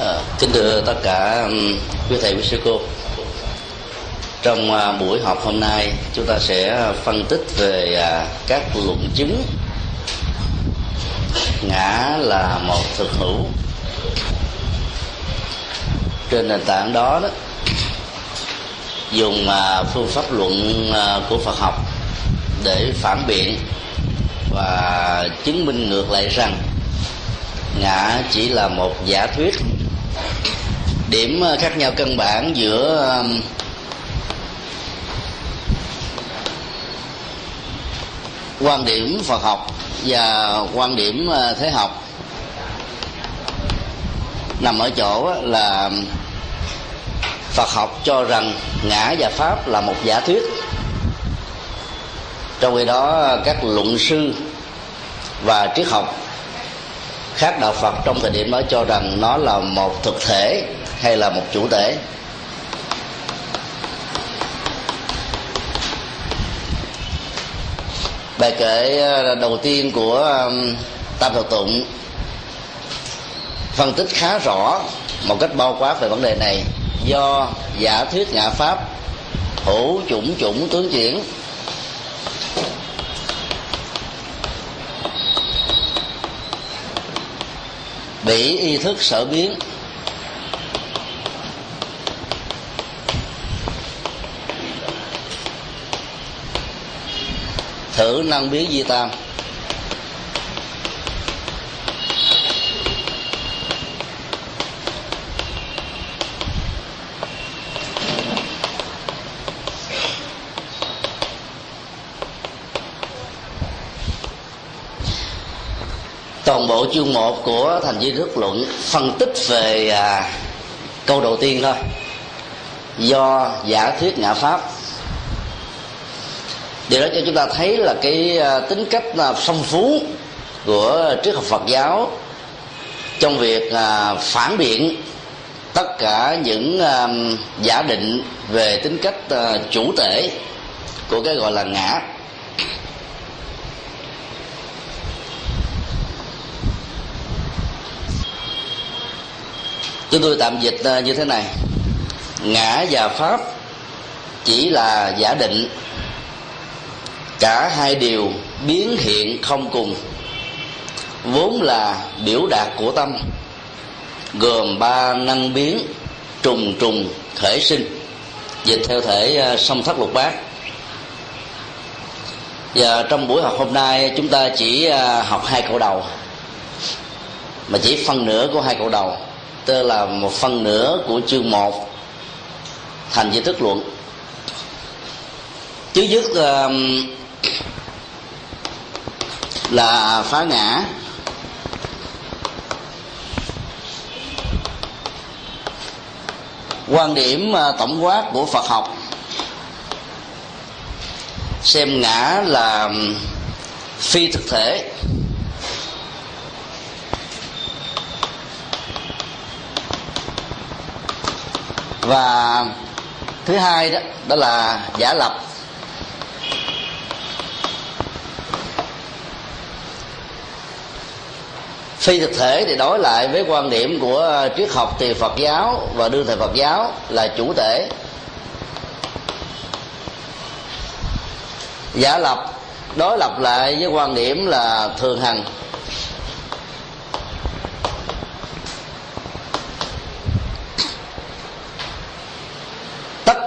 À, kính thưa tất cả quý thầy quý sư cô. Trong à, buổi họp hôm nay chúng ta sẽ phân tích về à, các luận chứng. Ngã là một thực hữu. Trên nền tảng đó đó dùng à, phương pháp luận à, của Phật học để phản biện và chứng minh ngược lại rằng ngã chỉ là một giả thuyết điểm ờ, khác nhau căn bản giữa quan điểm Phật học và quan điểm ờ, thế học. Nằm ở chỗ là Phật học cho rằng ngã và pháp là một giả thuyết. Trong khi đó, các luận sư và triết học khác đạo phật trong thời điểm đó cho rằng nó là một thực thể hay là một chủ thể? Bài kể ờ, đầu tiên của tam thập tụng phân tích khá rõ một cách bao quát về vấn đề này do giả thuyết ngã pháp, hữu chủng chủng tướng chuyển bị ý thức sở biến. Thử năng biến di tam. Toàn bộ chương một của thành di thức luận phân tích về à, câu đầu tiên thôi. Do giả thuyết ngã pháp. Điều đó cho chúng ta thấy là cái à, tính cách à, phong phú của triết học Phật giáo trong việc à, phản biện tất cả những à, giả định về tính cách à, chủ thể của cái gọi là ngã. Chúng tôi tạm dịch ờ, như thế này. Ngã và pháp chỉ là giả định. Cả hai điều biến hiện không cùng. Vốn là biểu đạt của tâm, gồm ba năng biến trùng trùng khởi sinh. Dịch theo thể ờ, song thất lục bát. Và trong buổi học hôm nay, chúng ta chỉ ờ, học hai câu đầu, mà chỉ phân nửa của hai câu đầu tức là một phần nửa của chương 1 thành di thức luận. Chứ dứt uh, là phá ngã. Quan điểm uh, tổng quát của phật học xem ngã là um, phi thực thể. Và thứ hai đó đó là giả lập. Phi thực thể thì đối lại với quan điểm của triết học tiền Phật giáo và đương thời Phật giáo là chủ thể. Giả lập, đối lập lại với quan điểm là thường hằng.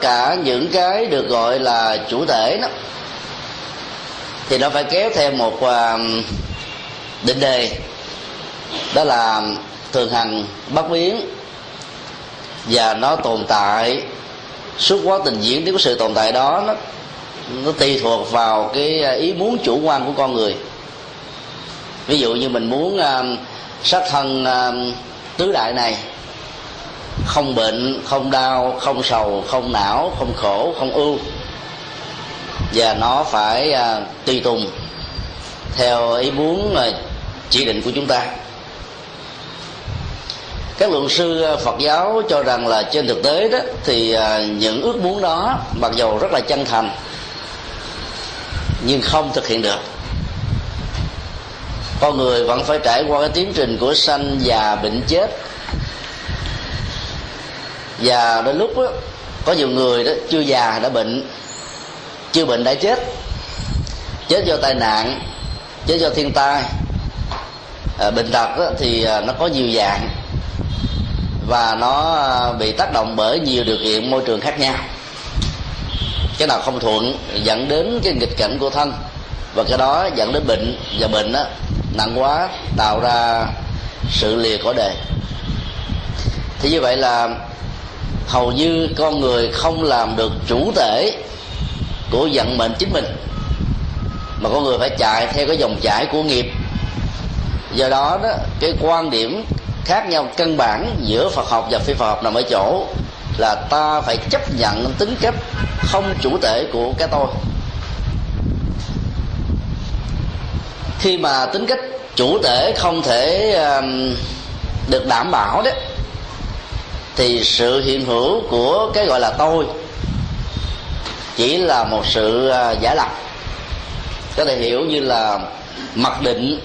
Cả những cái được gọi là chủ thể đó thì nó phải kéo theo một à, định đề đó là thường hằng bất biến và nó tồn tại suốt quá trình diễn tiến của sự tồn tại đó nó nó tùy thuộc vào cái ý muốn chủ quan của con người. Ví dụ như mình muốn uh, sát thân uh, tứ đại này không bệnh không đau không sầu không não không khổ không ưu. Và nó phải à, tùy tùng theo ý muốn à, chỉ định của chúng ta. Các luận sư à, Phật giáo cho rằng là trên thực tế đó thì à, những ước muốn đó mặc dầu rất là chân thành nhưng không thực hiện được. Con người vẫn phải trải qua cái tiến trình của sanh già bệnh chết và đến lúc đó, có nhiều người đó chưa già đã bệnh. Chưa bệnh đã chết. Chết do tai nạn chết do thiên tai. À, bệnh tật đó, thì à, nó có nhiều dạng. Và nó à, bị tác động bởi nhiều điều kiện môi trường khác nhau. Cái nào không thuận dẫn đến cái nghịch cảnh của thân. Và cái đó dẫn đến bệnh. Và bệnh đó, nặng quá tạo ra sự lìa cõi đề. Thì như vậy là hầu như con người không làm được chủ thể của vận mệnh chính mình. Mà con người phải chạy theo cái dòng chảy của nghiệp. Do đó đó, cái quan điểm khác nhau căn bản giữa Phật học và phi Phật học nằm ở chỗ là ta phải chấp nhận tính cách không chủ thể của cái tôi. Khi mà tính cách chủ thể không thể được đảm bảo đấy thì sự hiện hữu của cái gọi là tôi chỉ là một sự à, giả lập. Có thể hiểu như là mặc định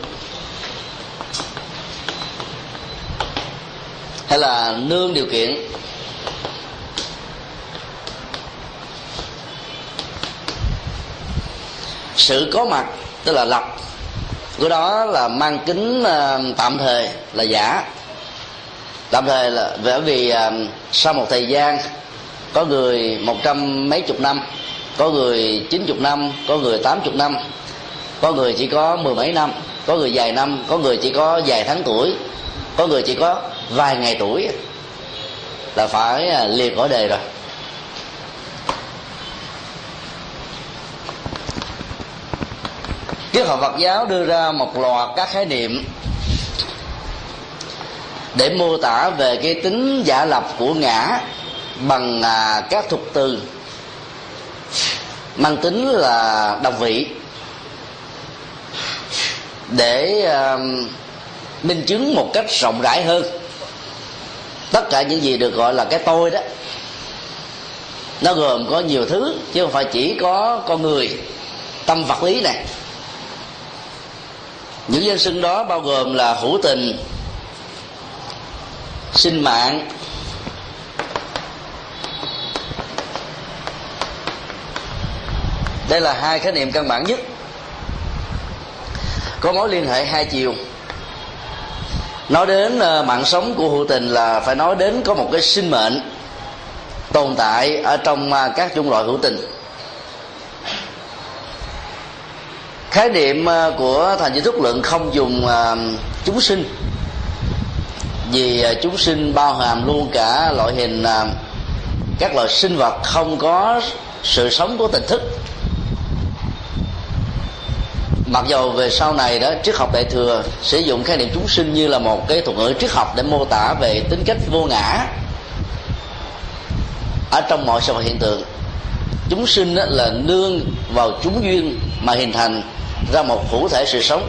hay là nương điều kiện. Sự có mặt, tức là lập của đó là mang kính à, tạm thời là giả tạm thời là bởi vì uh, sau một thời gian có người một trăm mấy chục năm có người chín chục năm có người tám chục năm có người chỉ có mười mấy năm có người vài năm có người chỉ có vài tháng tuổi có người chỉ có vài ngày tuổi là phải à, liệt khỏi đề rồi. Triết học Phật giáo đưa ra một loạt các khái niệm để mô tả về cái tính giả lập của ngã bằng à, các thuật từ. Mang tính là đồng vị. Để à, minh chứng một cách rộng rãi hơn tất cả những gì được gọi là cái tôi đó nó gồm có nhiều thứ chứ không phải chỉ có con người tâm vật lý này. Những danh xưng đó bao gồm là hữu tình sinh mạng. Đây là hai khái niệm căn bản nhất. Có mối liên hệ hai chiều. Nói đến ờ, mạng sống của hữu tình là phải nói đến có một cái sinh mệnh tồn tại ở trong ờ, các chủng loại hữu tình. Khái niệm ờ, của thành di thức lượng không dùng chúng sinh vì à, chúng sinh bao hàm luôn cả loại hình à, các loại sinh vật không có sự sống của tình thức. Mặc dầu về sau này đó, triết học đại thừa sử dụng khái niệm chúng sinh như là một cái thuật ngữ triết học để mô tả về tính cách vô ngã ở trong mọi sự vật hiện tượng. Chúng sinh đó là nương vào chúng duyên mà hình thành ra một hữu thể sự sống.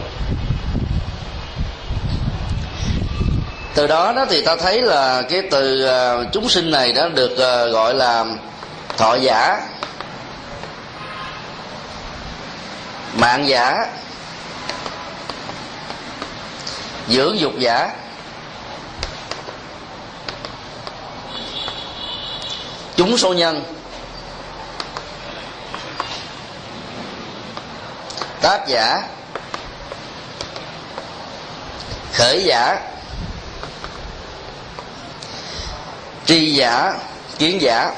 Từ đó đó thì ta thấy là cái từ uh, chúng sinh này đó được uh, gọi là thọ giả. Mạng giả. Dưỡng dục giả. Chúng số nhân. Tác giả. Khởi giả. Tri giả, kiến giả.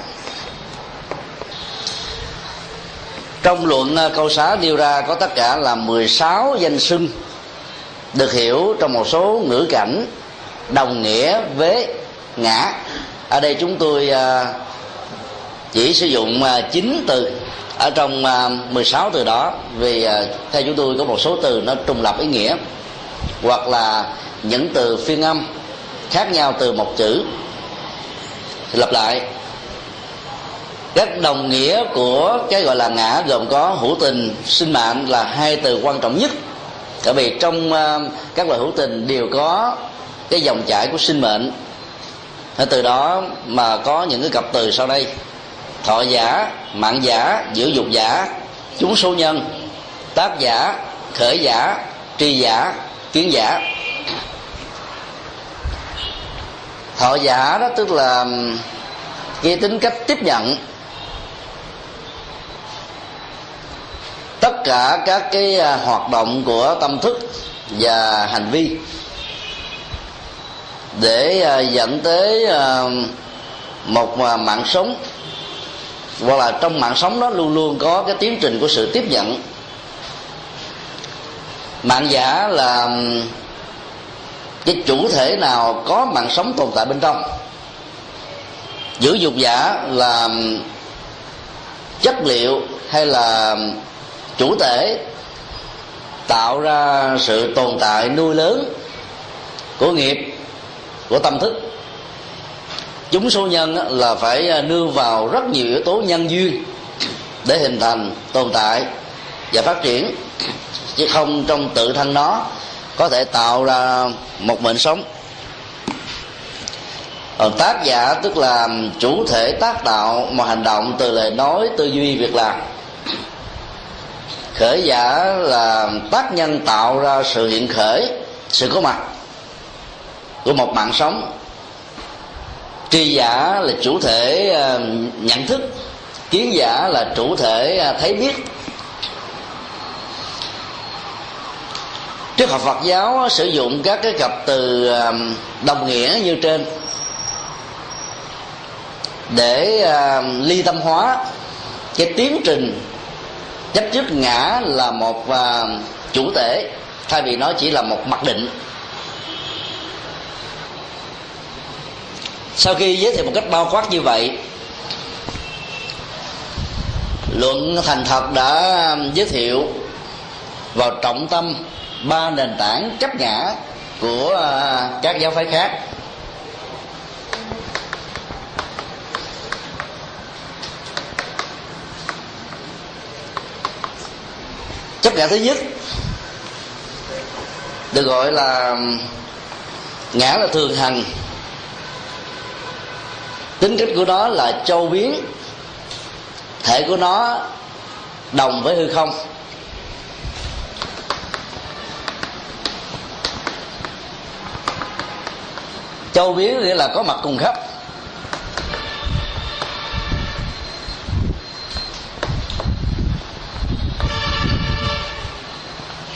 Trong luận ờ, câu xá nêu ra có tất cả là 16 danh xưng được hiểu trong một số ngữ cảnh đồng nghĩa với ngã. Ở đây chúng tôi ờ, chỉ sử dụng ờ, chín từ ở trong 16 từ đó vì theo chúng tôi có một số từ nó trùng lập ý nghĩa hoặc là những từ phiên âm khác nhau từ một chữ lặp lại. Các đồng nghĩa của cái gọi là ngã gồm có hữu tình, sinh mạng là hai từ quan trọng nhất. Tại vì trong ờ, các loại hữu tình đều có cái dòng chảy của sinh mệnh. Từ đó mà có những cái cặp từ sau đây. Thọ giả, mạng giả dưỡng dục giả, chúng số nhân, tác giả, khởi giả, tri giả, kiến giả. Thọ giả đó tức là cái tính cách tiếp nhận. Tất cả các cái à, hoạt động của tâm thức và hành vi để à, dẫn tới à, một mạng sống. Hoặc là trong mạng sống đó luôn luôn có cái tiến trình của sự tiếp nhận. Mạng giả là cái chủ thể nào có mạng sống tồn tại bên trong. Giữ dục giả là chất liệu hay là chủ thể tạo ra sự tồn tại nuôi lớn của nghiệp, của tâm thức. Chúng số nhân là phải nương vào rất nhiều yếu tố nhân duyên để hình thành, tồn tại và phát triển, chứ không trong tự thân nó có thể tạo ra một mệnh sống. Còn tác giả tức là chủ thể tác tạo một hành động từ lời nói, tư duy, việc làm. Khởi giả là tác nhân tạo ra sự hiện khởi, sự có mặt của một mạng sống. Tri giả là chủ thể ờ, nhận thức, kiến giả là chủ thể ờ, thấy biết. Triết học phật giáo sử dụng các cái cặp từ đồng nghĩa như trên. Để ly tâm hóa. Cái tiến trình chấp trước ngã là một chủ thể. Thay vì nó chỉ là một mặc định. Sau khi giới thiệu một cách bao quát như vậy, luận thành thật đã giới thiệu vào trọng tâm ba nền tảng chấp ngã của à, các giáo phái khác. Chấp ngã thứ nhất được gọi là, ngã là thường hằng. Tính cách của nó là châu biến, thể của nó đồng với hư không. Châu biến nghĩa là có mặt cùng khắp.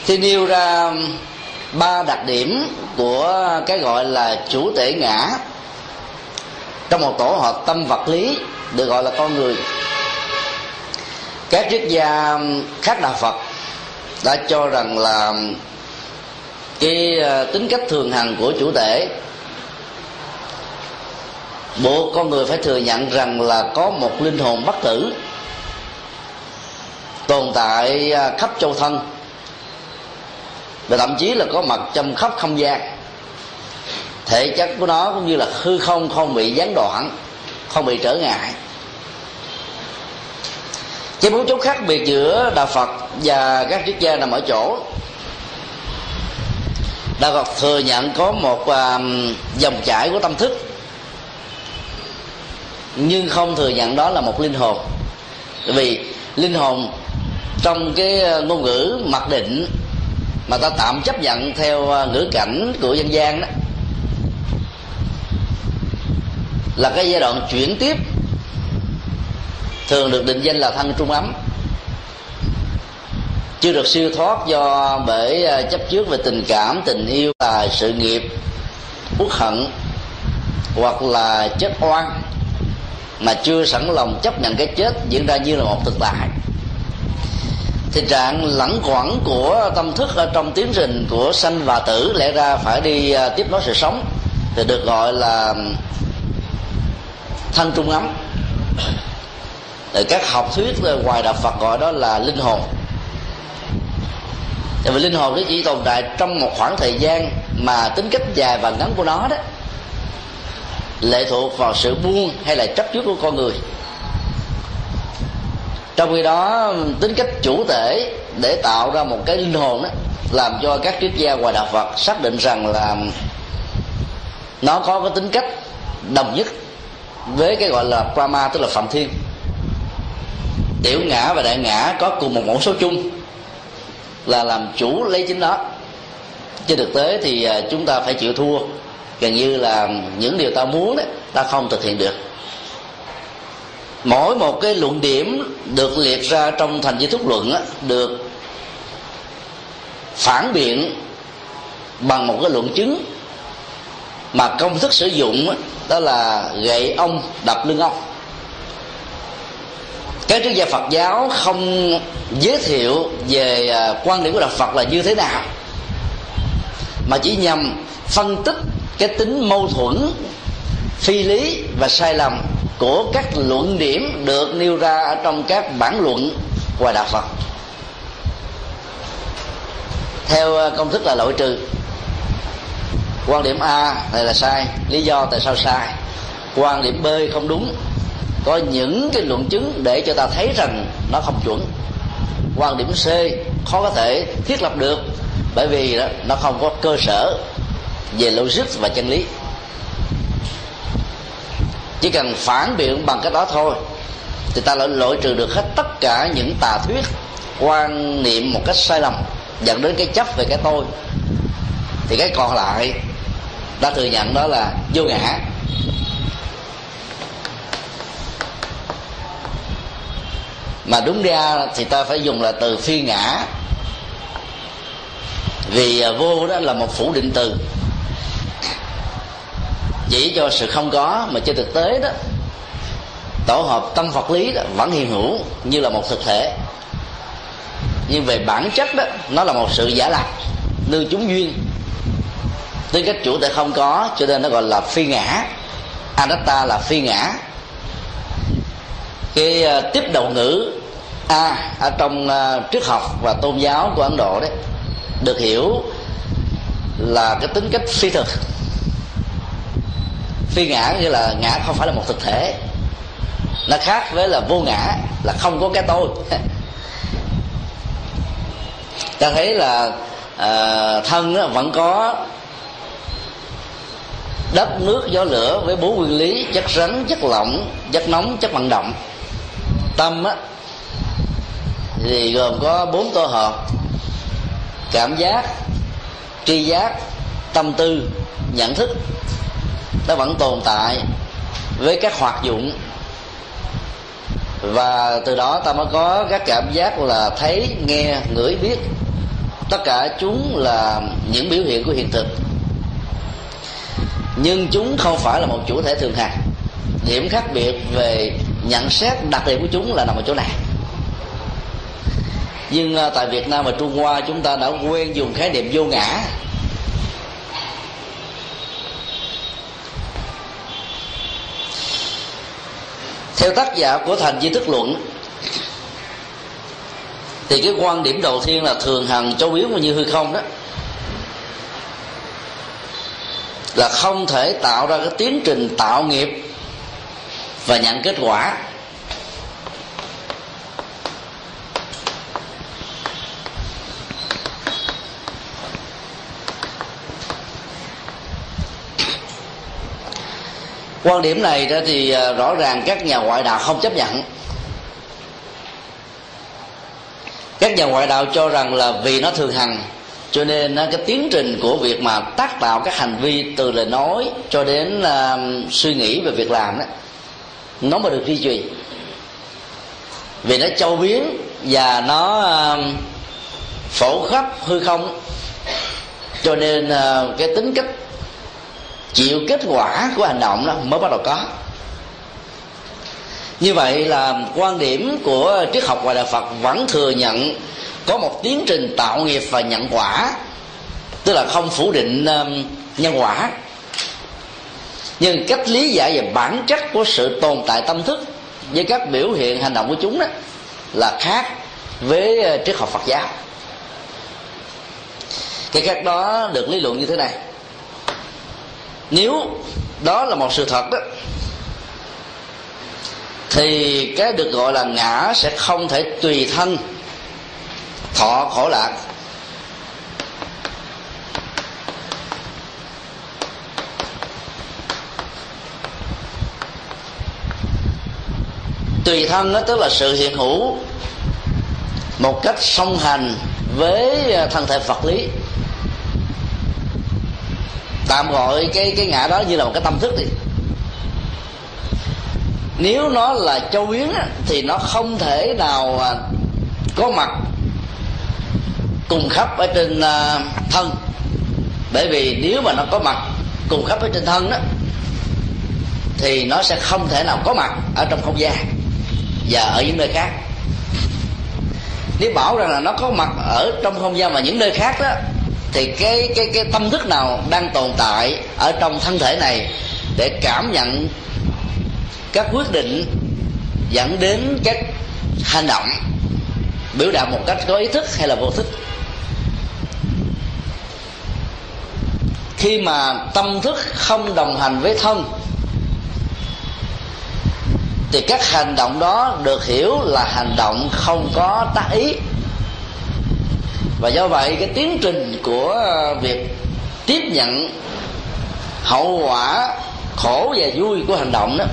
Thì nêu ra ba đặc điểm của cái gọi là chủ thể ngã trong một tổ hợp tâm vật lý được gọi là con người. Các triết gia khác đạo phật đã cho rằng là cái ờ, tính cách thường hằng của chủ thể bộ con người phải thừa nhận rằng là có một linh hồn bất tử tồn tại à, khắp châu thân. Và thậm chí là có mặt trong khắp không gian. Thể chất của nó cũng như là hư không không bị gián đoạn, không bị trở ngại. Cái mấu chốt khác biệt giữa đạo phật và các triết gia nằm ở chỗ. Đạo phật thừa nhận có một à, dòng chảy của tâm thức nhưng không thừa nhận đó là một linh hồn. Vì linh hồn trong cái ờ, ngôn ngữ mặc định mà ta tạm chấp nhận theo ờ, ngữ cảnh của dân gian đó, là cái giai đoạn chuyển tiếp thường được định danh là thân trung ấm. Chưa được siêu thoát do bởi ờ, chấp trước về tình cảm, tình yêu là sự nghiệp, uất hận hoặc là chết oan mà chưa sẵn lòng chấp nhận cái chết diễn ra như là một thực tại. Tình trạng lẳng quẩn của tâm thức ở trong tiến trình của sanh và tử lẽ ra phải đi à, tiếp nối sự sống thì được gọi là thân trung ấm. Rồi các học thuyết ngoài đạo Phật gọi đó là linh hồn. Tại vì linh hồn nó chỉ tồn tại trong một khoảng thời gian mà tính cách dài và ngắn của nó đó lệ thuộc vào sự buông hay là chấp trước của con người. Trong khi đó, tính cách chủ thể để tạo ra một cái linh hồn đó làm cho các triết gia và đạo Phật xác định rằng là nó có cái tính cách đồng nhất với cái gọi là Brahma, tức là phạm thiên. Tiểu ngã và đại ngã có cùng một mẫu số chung là làm chủ lấy chính nó. Trên thực tế thì à, chúng ta phải chịu thua gần như là những điều ta muốn đấy ta không thực hiện được. Mỗi một cái luận điểm được liệt ra trong thành di thúc luận á, được phản biện bằng một cái luận chứng mà công thức sử dụng đó, đó là gậy ông đập lưng ông. Các triết gia Phật giáo không giới thiệu về à, quan điểm của đạo Phật là như thế nào mà chỉ nhằm phân tích cái tính mâu thuẫn phi lý và sai lầm của các luận điểm được nêu ra ở trong các bản luận ngoài đạo Phật. Theo ờ, công thức là loại trừ. Quan điểm A này là sai lý do tại sao sai. Quan điểm B không đúng. Có những cái luận chứng để cho ta thấy rằng nó không chuẩn. Quan điểm C khó có thể thiết lập được bởi vì đó, nó không có cơ sở về logic và chân lý. Chỉ cần phản biện bằng cái đó thôi, thì ta lại loại trừ được hết tất cả những tà thuyết, quan niệm một cách sai lầm, dẫn đến cái chấp về cái tôi. Thì cái còn lại, ta thừa nhận đó là vô ngã. Mà đúng ra thì ta phải dùng là từ phi ngã. Vì à, vô đó là một phủ định từ chỉ cho sự không có mà trên thực tế đó tổ hợp tâm vật lý đó vẫn hiện hữu như là một thực thể. Nhưng về bản chất đó nó là một sự giả lập nương chúng duyên. Tính cách chủ thể không có cho nên nó gọi là phi ngã. Anatta là phi ngã. Cái uh, tiếp đầu ngữ a ở trong uh, triết học và tôn giáo của ấn độ đấy được hiểu là cái tính cách phi thực phi ngã nghĩa là ngã không phải là một thực thể. Nó khác với là vô ngã là không có cái tôi. Ta thấy là à, thân vẫn có đất nước gió lửa với bốn nguyên lý chất rắn chất lỏng chất nóng chất vận động. Tâm á thì gồm có bốn tổ hợp cảm giác tri giác tâm tư nhận thức nó vẫn tồn tại với các hoạt dụng. Và từ đó ta mới có các cảm giác là thấy, nghe, ngửi, biết tất cả chúng là những biểu hiện của hiện thực. Nhưng chúng không phải là một chủ thể thường hằng điểm khác biệt về nhận xét đặc điểm của chúng là nằm ở chỗ này. Nhưng à, tại Việt Nam và Trung Hoa chúng ta đã quen dùng khái niệm vô ngã. Theo tác giả của thành di thức luận, thì cái quan điểm đầu tiên là thường hằng châu biến như hư không đó. Là không thể tạo ra cái tiến trình tạo nghiệp và nhận kết quả. Quan điểm này đó thì à, rõ ràng các nhà ngoại đạo không chấp nhận. Các nhà ngoại đạo cho rằng là vì nó thường hằng cho nên cái tiến trình của việc mà tác tạo các hành vi từ lời nói cho đến uh, suy nghĩ về việc làm đó nó mới được duy trì. Vì nó châu biến và nó uh, phổ khắp hư không cho nên uh, cái tính cách chịu kết quả của hành động đó mới bắt đầu có. Như vậy là quan điểm của triết học và đạo phật vẫn thừa nhận có một tiến trình tạo nghiệp và nhận quả, tức là không phủ định um, nhân quả. Nhưng cách lý giải về bản chất của sự tồn tại tâm thức với các biểu hiện hành động của chúng đó là khác với uh, triết học phật giáo. Cái khác đó được lý luận như thế này nếu đó là một sự thật đó, thì cái được gọi là ngã sẽ không thể tùy thân, thọ khổ lạc. Tùy thân đó tức là sự hiện hữu một cách song hành với thân thể vật lý tạm gọi cái cái ngã đó như là một cái tâm thức đi. Nếu nó là châu biến thì nó không thể nào à, có mặt cùng khắp ở trên à, thân. Bởi vì nếu mà nó có mặt cùng khắp ở trên thân đó thì nó sẽ không thể nào có mặt ở trong không gian và ở những nơi khác. Nếu bảo rằng là nó có mặt ở trong không gian và những nơi khác đó thì cái cái cái tâm thức nào đang tồn tại ở trong thân thể này để cảm nhận các quyết định dẫn đến các hành động, biểu đạt một cách có ý thức hay là vô thức? Khi mà tâm thức không đồng hành với thân, thì các hành động đó được hiểu là hành động không có tác ý và do vậy, cái tiến trình của ờ, việc tiếp nhận, hậu quả khổ và vui của hành động đó,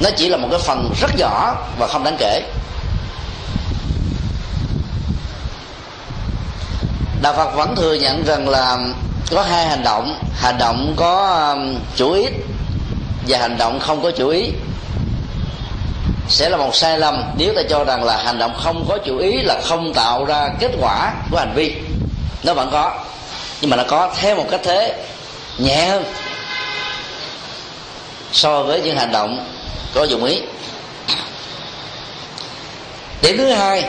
nó chỉ là một cái phần rất nhỏ và không đáng kể. Đạo phật vẫn thừa nhận rằng là có hai hành động. Hành động có chủ ý và hành động không có chủ ý sẽ là một sai lầm nếu ta cho rằng là hành động không có chủ ý là không tạo ra kết quả của hành vi. Nó vẫn có, nhưng mà nó có theo một cách thế nhẹ hơn so với những hành động có dụng ý. Điểm thứ hai,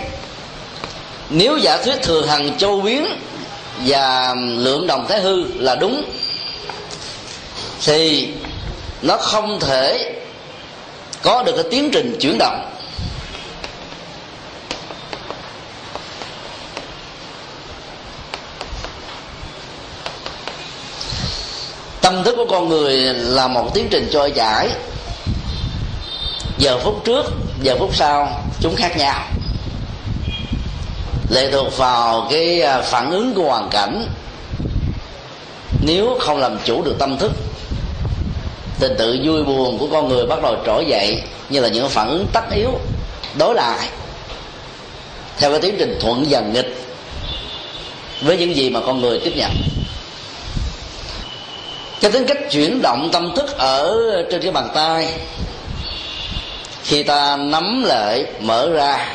nếu giả thuyết thường hằng châu biến và lượng đồng thái hư là đúng, thì nó không thể có được cái tiến trình chuyển động. Tâm thức của con người là một tiến trình trôi chảy. Giờ phút trước, giờ phút sau, chúng khác nhau. Lệ thuộc vào cái à, phản ứng của hoàn cảnh. Nếu không làm chủ được tâm thức tình tự vui buồn của con người bắt đầu trỗi dậy như là những phản ứng tất yếu, đối lại. Theo cái tiến trình thuận dần nghịch với những gì mà con người tiếp nhận. Cái tính cách chuyển động tâm thức ở trên cái bàn tay, khi ta nắm lại, mở ra,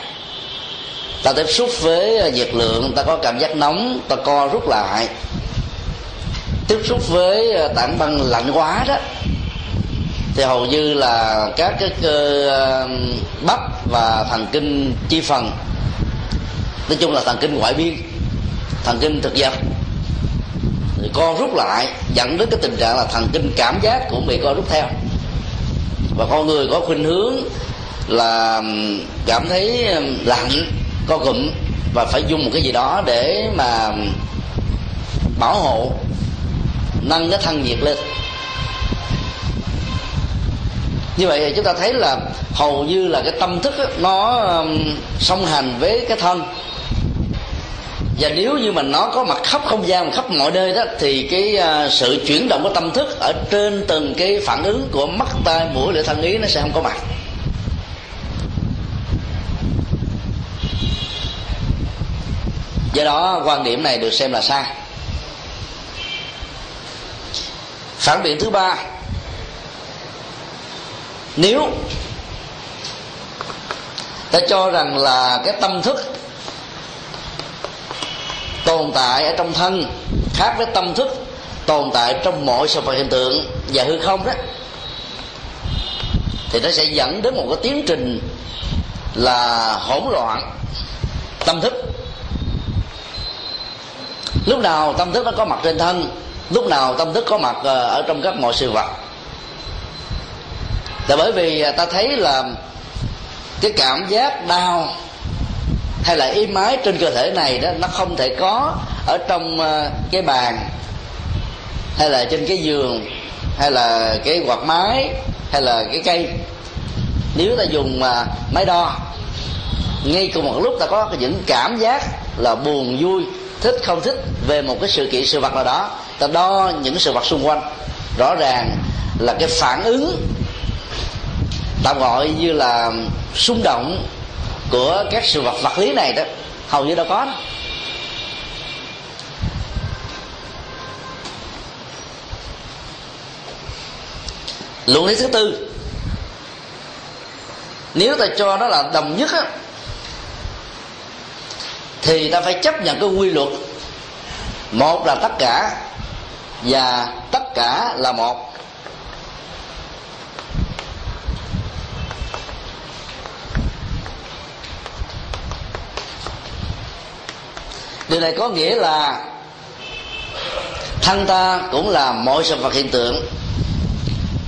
ta tiếp xúc với nhiệt lượng, ta có cảm giác nóng, ta co rút lại. Tiếp xúc với tảng băng lạnh quá đó thì hầu như là các cái cơ um, bắp và thần kinh chi phần, nói chung là thần kinh ngoại biên, thần kinh thực vật thì co rút lại dẫn đến cái tình trạng là thần kinh cảm giác cũng bị co rút theo. Và con người có khuynh hướng là um, cảm thấy um, lạnh, co cụm và phải dùng một cái gì đó để mà bảo hộ, nâng cái thân nhiệt lên như vậy thì chúng ta thấy là hầu như là cái tâm thức ấy, nó um, song hành với cái thân. Và nếu như mà nó có mặt khắp không gian khắp mọi nơi đó thì cái à, sự chuyển động của tâm thức ở trên từng cái phản ứng của mắt tai mũi lưỡi thân ý nó sẽ không có mặt. Do đó quan điểm này được xem là sai. Phản biện thứ ba nếu ta cho rằng là cái tâm thức tồn tại ở trong thân khác với tâm thức tồn tại trong mọi sự vật hiện tượng và hư không đó, thì nó sẽ dẫn đến một cái tiến trình là hỗn loạn tâm thức. Lúc nào tâm thức nó có mặt trên thân, lúc nào tâm thức có mặt ờ, ở trong các mọi sự vật là bởi vì à, ta thấy là cái cảm giác đau hay là im ái trên cơ thể này đó, nó không thể có ở trong à, cái bàn hay là trên cái giường hay là cái quạt máy hay là cái cây. Nếu ta dùng à, máy đo, ngay cùng một lúc ta có những cảm giác là buồn, vui, thích, không thích về một cái sự kiện, sự vật nào đó, ta đo những sự vật xung quanh. Rõ ràng là cái phản ứng tạm gọi như là xung động của các sự vật vật lý này đó, hầu như đâu có đó. luận lý thứ tư, nếu ta cho nó là đồng nhất á, thì ta phải chấp nhận cái quy luật, một là tất cả và tất cả là một điều này có nghĩa là thân ta cũng là mọi sự vật hiện tượng.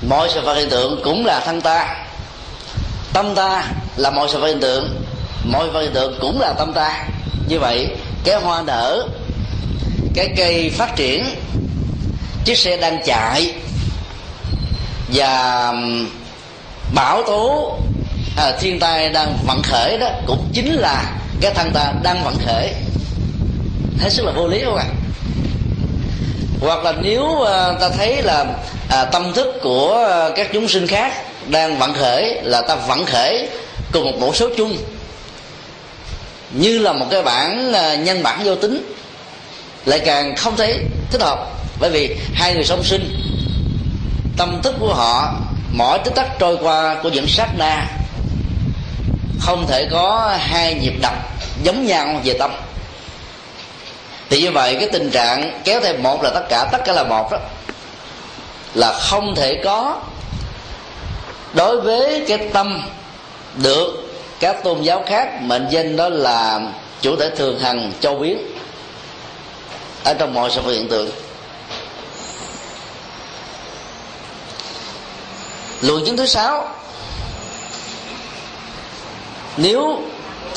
Mọi sự vật hiện tượng cũng là thân ta. Tâm ta là mọi sự vật hiện tượng. Mọi vật hiện tượng cũng là tâm ta. Như vậy cái hoa nở cái cây phát triển chiếc xe đang chạy và bão tố à, thiên tai đang vận khởi đó cũng chính là cái thân ta đang vận khởi hết sức là vô lý không ạ à? hoặc là nếu ờ, ta thấy là à, tâm thức của ờ, các chúng sinh khác đang vận khởi là ta vận khởi cùng một bộ số chung như là một cái bản à, nhân bản vô tính lại càng không thấy thích hợp bởi vì hai người song sinh tâm thức của họ mỗi tích tắc trôi qua của những sát na không thể có hai nhịp đập giống nhau về tâm thì như vậy cái tình trạng kéo theo một là tất cả tất cả là một đó. Là không thể có đối với cái tâm được các tôn giáo khác mệnh danh đó là chủ thể thường hằng châu biến. Ở trong mọi sự hiện tượng. Luận chứng thứ sáu. Nếu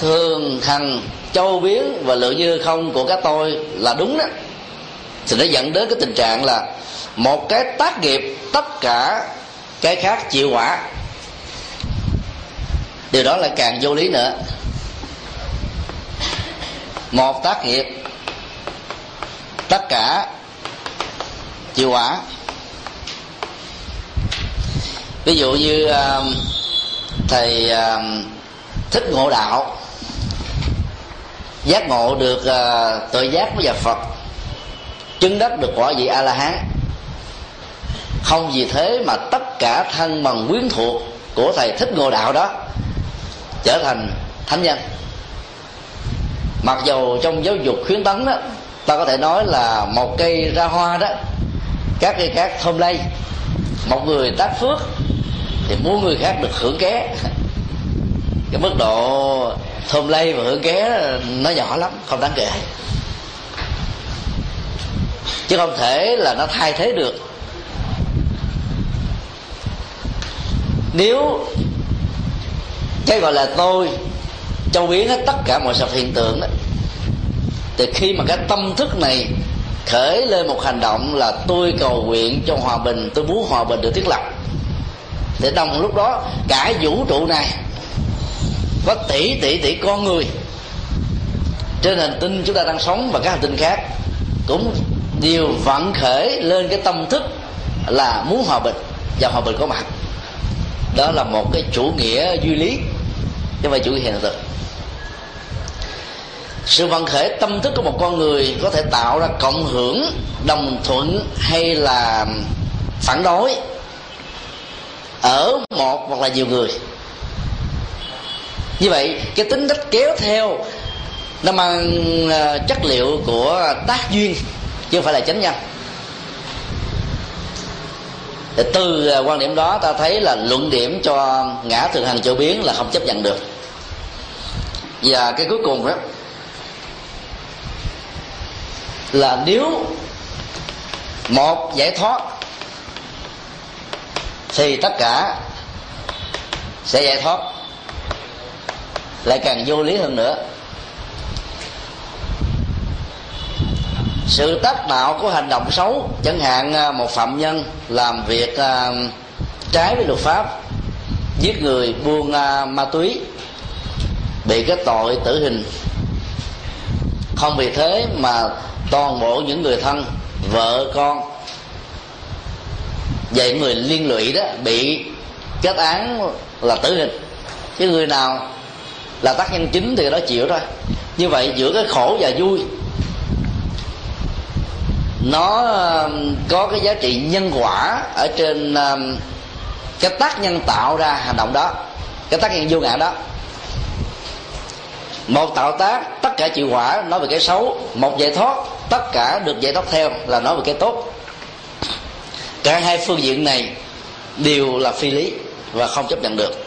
thường hằng châu biến và lượng như không của các tôi là đúng đó. Thì nó dẫn đến cái tình trạng là một cái tác nghiệp tất cả cái khác chịu quả. Điều đó lại càng vô lý nữa. Một tác nghiệp tất cả chịu quả. Ví dụ như uh, thầy uh, thích ngộ đạo giác ngộ được uh, tự giác với và phật. Chứng đắc được quả vị a la hán không vì thế mà tất cả thân bằng quyến thuộc của thầy thích ngộ đạo đó trở thành thánh nhân. Mặc dầu trong giáo dục khuyến tấn đó ta có thể nói là một cây ra hoa đó các cây khác thơm lây. Một người tác phước thì muốn người khác được hưởng ké cái mức độ thơm lây và hưởng ké nó nhỏ lắm, không đáng kể. Chứ không thể là nó thay thế được. Nếu cái gọi là tôi châu biến hết tất cả mọi sự hiện tượng đó, thì khi mà cái tâm thức này khởi lên một hành động là tôi cầu nguyện cho hòa bình, tôi muốn hòa bình được thiết lập để đồng lúc đó cả vũ trụ này có tỷ tỷ tỷ, con người. Trên hành tinh chúng ta đang sống và các hành tinh khác cũng đều vận khởi lên cái tâm thức là muốn hòa bình và hòa bình có mặt. Đó là một cái chủ nghĩa duy lý, chứ không phải chủ nghĩa hiện thực. Sự vận khởi tâm thức của một con người có thể tạo ra cộng hưởng, đồng thuận hay là phản đối ở một hoặc là nhiều người như vậy, cái tính cách kéo theo nó mang ờ, chất liệu của tác duyên, chứ không phải là chánh nhân. Từ ờ, quan điểm đó ta thấy là luận điểm cho ngã thường hành chỗ biến là không chấp nhận được. Và cái cuối cùng đó là nếu một giải thoát thì tất cả sẽ giải thoát lại càng vô lý hơn nữa. Sự tác đạo của hành động xấu, chẳng hạn à, một phạm nhân làm việc à, trái với luật pháp, giết người buôn à, ma túy, bị cái tội tử hình. Không vì thế mà toàn bộ những người thân, vợ, con và những người liên lụy đó bị kết án là tử hình. Cái người nào là tác nhân chính thì nó chịu thôi. Như vậy giữa cái khổ và vui, nó um, có cái giá trị nhân quả ở trên um, cái tác nhân tạo ra hành động đó, cái tác nhân vô ngã đó. Một tạo tác, tất cả chịu quả nói về cái xấu. Một giải thoát, tất cả được giải thoát theo là nói về cái tốt. Cả hai phương diện này đều là phi lý và không chấp nhận được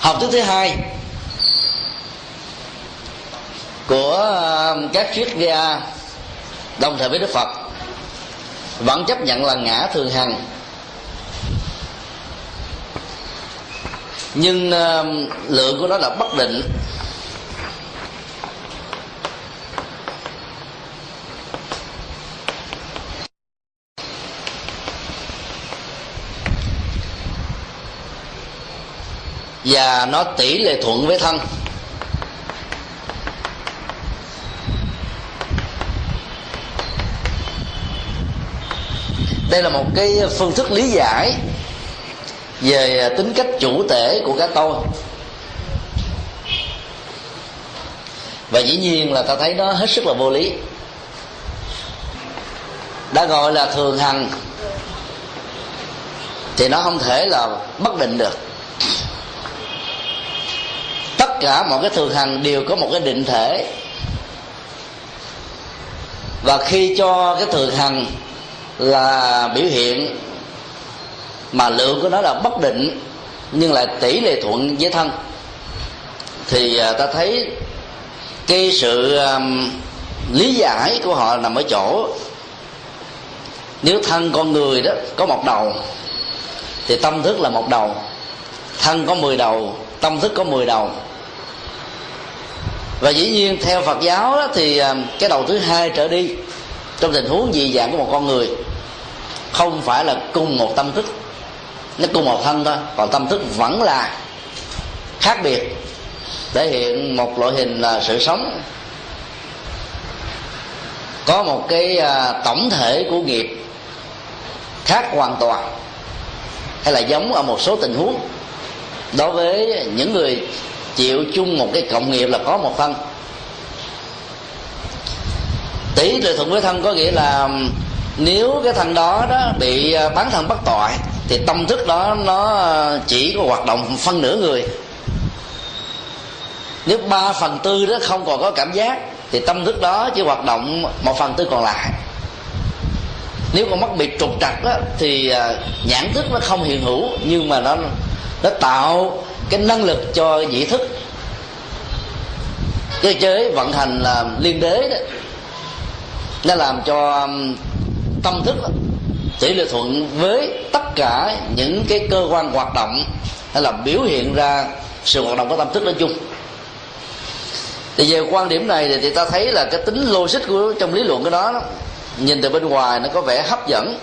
học thuyết thứ hai của ờ, các triết gia đồng thời với đức phật vẫn chấp nhận là ngã thường hằng. Nhưng ờ, lượng của nó là bất định. Và nó tỷ lệ thuận với thân. Đây là một cái phương thức lý giải về tính cách chủ thể của cái tôi. Và dĩ nhiên là ta thấy nó hết sức là vô lý. Đã gọi là thường hằng, thì nó không thể là bất định được cả mọi cái thường hằng đều có một cái định thể. Và khi cho cái thường hằng là biểu hiện mà lượng của nó là bất định nhưng lại tỷ lệ thuận với thân thì à, ta thấy cái sự um, lý giải của họ nằm ở chỗ nếu thân con người đó có một đầu thì tâm thức là một đầu thân có mười đầu tâm thức có mười đầu và dĩ nhiên theo phật giáo đó, thì à, cái đầu thứ hai trở đi trong tình huống dị dạng của một con người không phải là cùng một tâm thức. Nó cùng một thân thôi còn tâm thức vẫn là khác biệt. Thể hiện một loại hình là sự sống. Có một cái à, tổng thể của nghiệp khác hoàn toàn hay là giống ở một số tình huống. Đối với những người chịu chung một cái cộng nghiệp là có một thân tỷ lệ thuận với thân có nghĩa là nếu cái thân đó đó bị ờ, bán thân bất tội thì tâm thức đó nó ờ, chỉ có hoạt động phân nửa người. Nếu ba phần tư đó không còn có cảm giác thì tâm thức đó chỉ hoạt động một phần tư còn lại. Nếu con mắt bị trục trặc đó, thì ờ, nhãn thức nó không hiện hữu nhưng mà nó nó tạo cái năng lực cho nhị thức. Cơ chế vận hành là liên đế đó nó làm cho um, tâm thức tỷ lệ thuận với tất cả những cái cơ quan hoạt động hay là biểu hiện ra sự hoạt động của tâm thức nói chung. Thì về quan điểm này thì ta thấy là cái tính logic của trong lý luận cái đó, đó nhìn từ bên ngoài nó có vẻ hấp dẫn.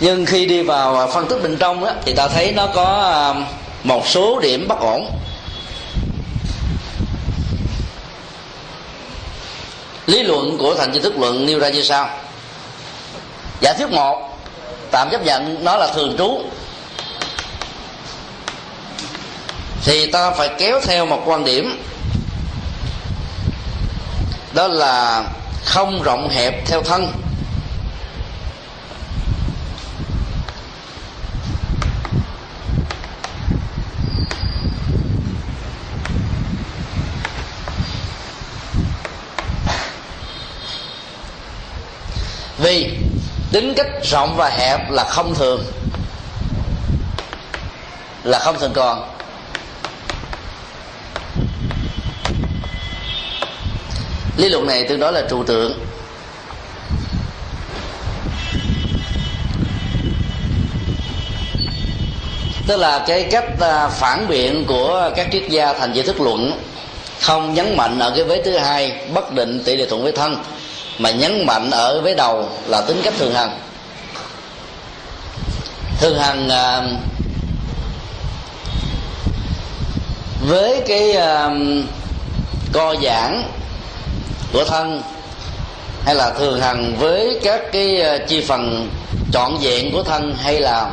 Nhưng khi đi vào à, phân tích bên trong đó, thì ta thấy nó có à, một số điểm bất ổn. Lý luận của thành chi thức luận nêu ra như sau. Giả thuyết một tạm chấp nhận nó là thường trú. Thì ta phải kéo theo một quan điểm. Đó là không rộng hẹp theo thân. Vì tính cách rộng và hẹp là không thường. Là không thường còn. Lý luận này tương đối là trụ tượng. Tức là cái cách à, phản biện của các triết gia thành giải thức luận không nhấn mạnh ở cái vế thứ hai, bất định tỷ lệ thuận với thân mà nhấn mạnh ở với đầu là tính cách thường hằng. Thường hằng à, với cái à, co giãn của thân hay là thường hằng với các cái à, chi phần trọn vẹn của thân hay là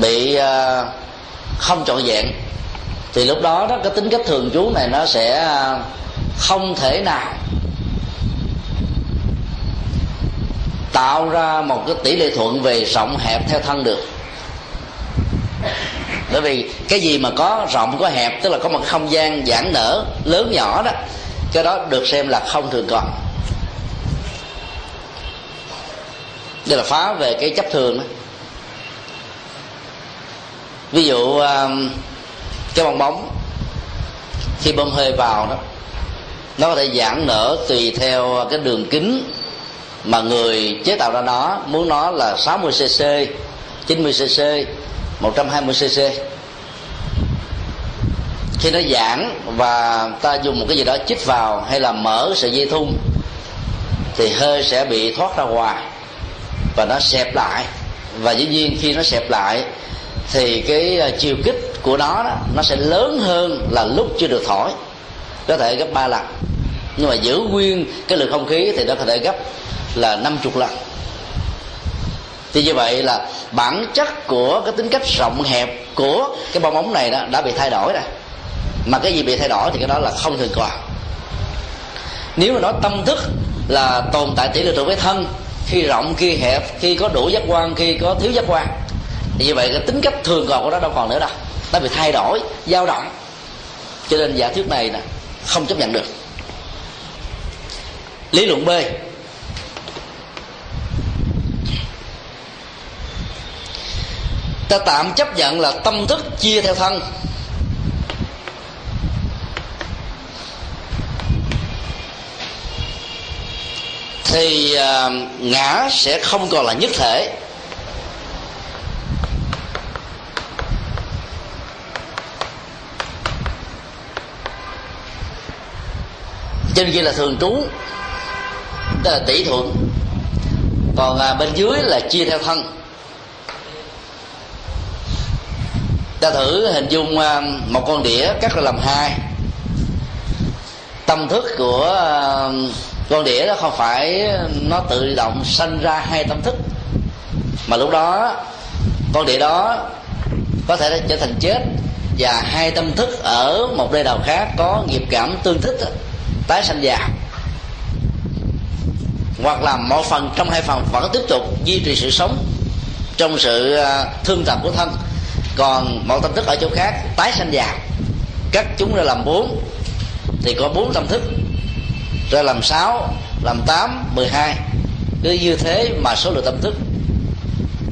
bị à, không trọn vẹn thì lúc đó đó cái tính cách thường trú này nó sẽ à, không thể nào tạo ra một cái tỷ lệ thuận về rộng hẹp theo thân được. Bởi vì cái gì mà có rộng, có hẹp, tức là có một không gian giãn nở lớn nhỏ đó, cái đó được xem là không thường còn đây là phá về cái chấp thường đó. Ví dụ um, cái bong bóng, khi bơm hơi vào đó, nó có thể giãn nở tùy theo cái đường kính mà người chế tạo ra nó muốn nó là 60 cc 90 cc 120 cc. Khi nó giãn và ta dùng một cái gì đó chích vào hay là mở sợi dây thun thì hơi sẽ bị thoát ra ngoài và nó xẹp lại. Và dĩ nhiên khi nó xẹp lại thì cái à, chiều kích của nó đó, nó sẽ lớn hơn là lúc chưa được thổi. Có thể gấp ba lần. Nhưng mà giữ nguyên cái lượng không khí thì nó có thể gấp là năm chục lần. Thì như vậy là bản chất của cái tính cách rộng hẹp của cái bong bóng này đó đã bị thay đổi rồi. Mà cái gì bị thay đổi thì cái đó là không thường còn. Nếu mà nói tâm thức là tồn tại tỷ lệ thuộc với thân, khi rộng, khi hẹp, khi có đủ giác quan, khi có thiếu giác quan, thì như vậy cái tính cách thường còn của nó đâu còn nữa đâu. Nó bị thay đổi, dao động. Cho nên giả thuyết này nè, không chấp nhận được. Lý luận b. ta tạm chấp nhận là tâm thức chia theo thân. Thì uh, ngã sẽ không còn là nhất thể. Trên kia là thường trú tức là tỷ thuận. Còn à, bên dưới là chia theo thân. Ta thử hình dung à, một con đĩa cắt ra làm hai. Tâm thức của à, con đĩa đó không phải nó tự động sanh ra hai tâm thức. Mà lúc đó, con đĩa đó có thể trở thành chết và hai tâm thức ở một nơi nào khác có nghiệp cảm tương thích tái sanh già. Hoặc là một phần trong hai phần vẫn tiếp tục duy trì sự sống trong sự à, thương tập của thân còn một tâm thức ở chỗ khác, tái sanh già. Cắt chúng ra làm bốn, thì có bốn tâm thức. Ra làm sáu, làm tám, mười hai. Cứ như thế mà số lượng tâm thức,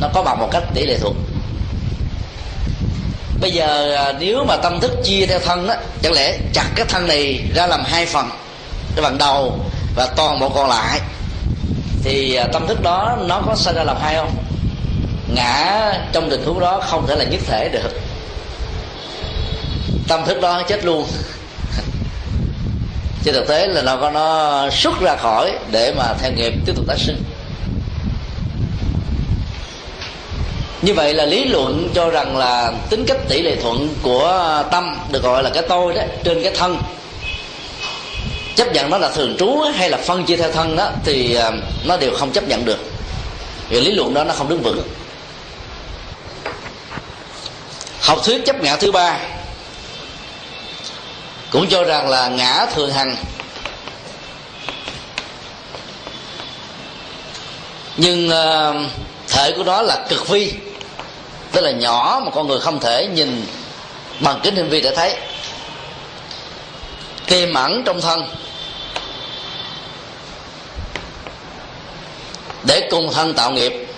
nó có bằng một cách tỷ lệ thuận bây giờ à, nếu mà tâm thức chia theo thân đó chẳng lẽ chặt cái thân này ra làm hai phần, cái phần đầu và toàn bộ còn lại, thì à, tâm thức đó nó có sinh ra làm hai không? Ngã trong tình huống đó không thể là nhất thể được. Tâm thức đó chết luôn. Trên thực tế là nó có nó xuất ra khỏi để mà theo nghiệp tiếp tục tái sinh. Như vậy là lý luận cho rằng là tính cách tỷ lệ thuận của tâm được gọi là cái tôi đó, trên cái thân. Chấp nhận nó là thường trú hay là phân chia theo thân đó, thì à, nó đều không chấp nhận được. Vì lý luận đó nó không đứng vững học thuyết chấp ngã thứ ba. Cũng cho rằng là ngã thường hằng. Nhưng uh, thể của nó là cực vi tức là nhỏ mà con người không thể nhìn bằng kính hiển vi để thấy. Tiềm ẩn trong thân. Để cùng thân tạo nghiệp.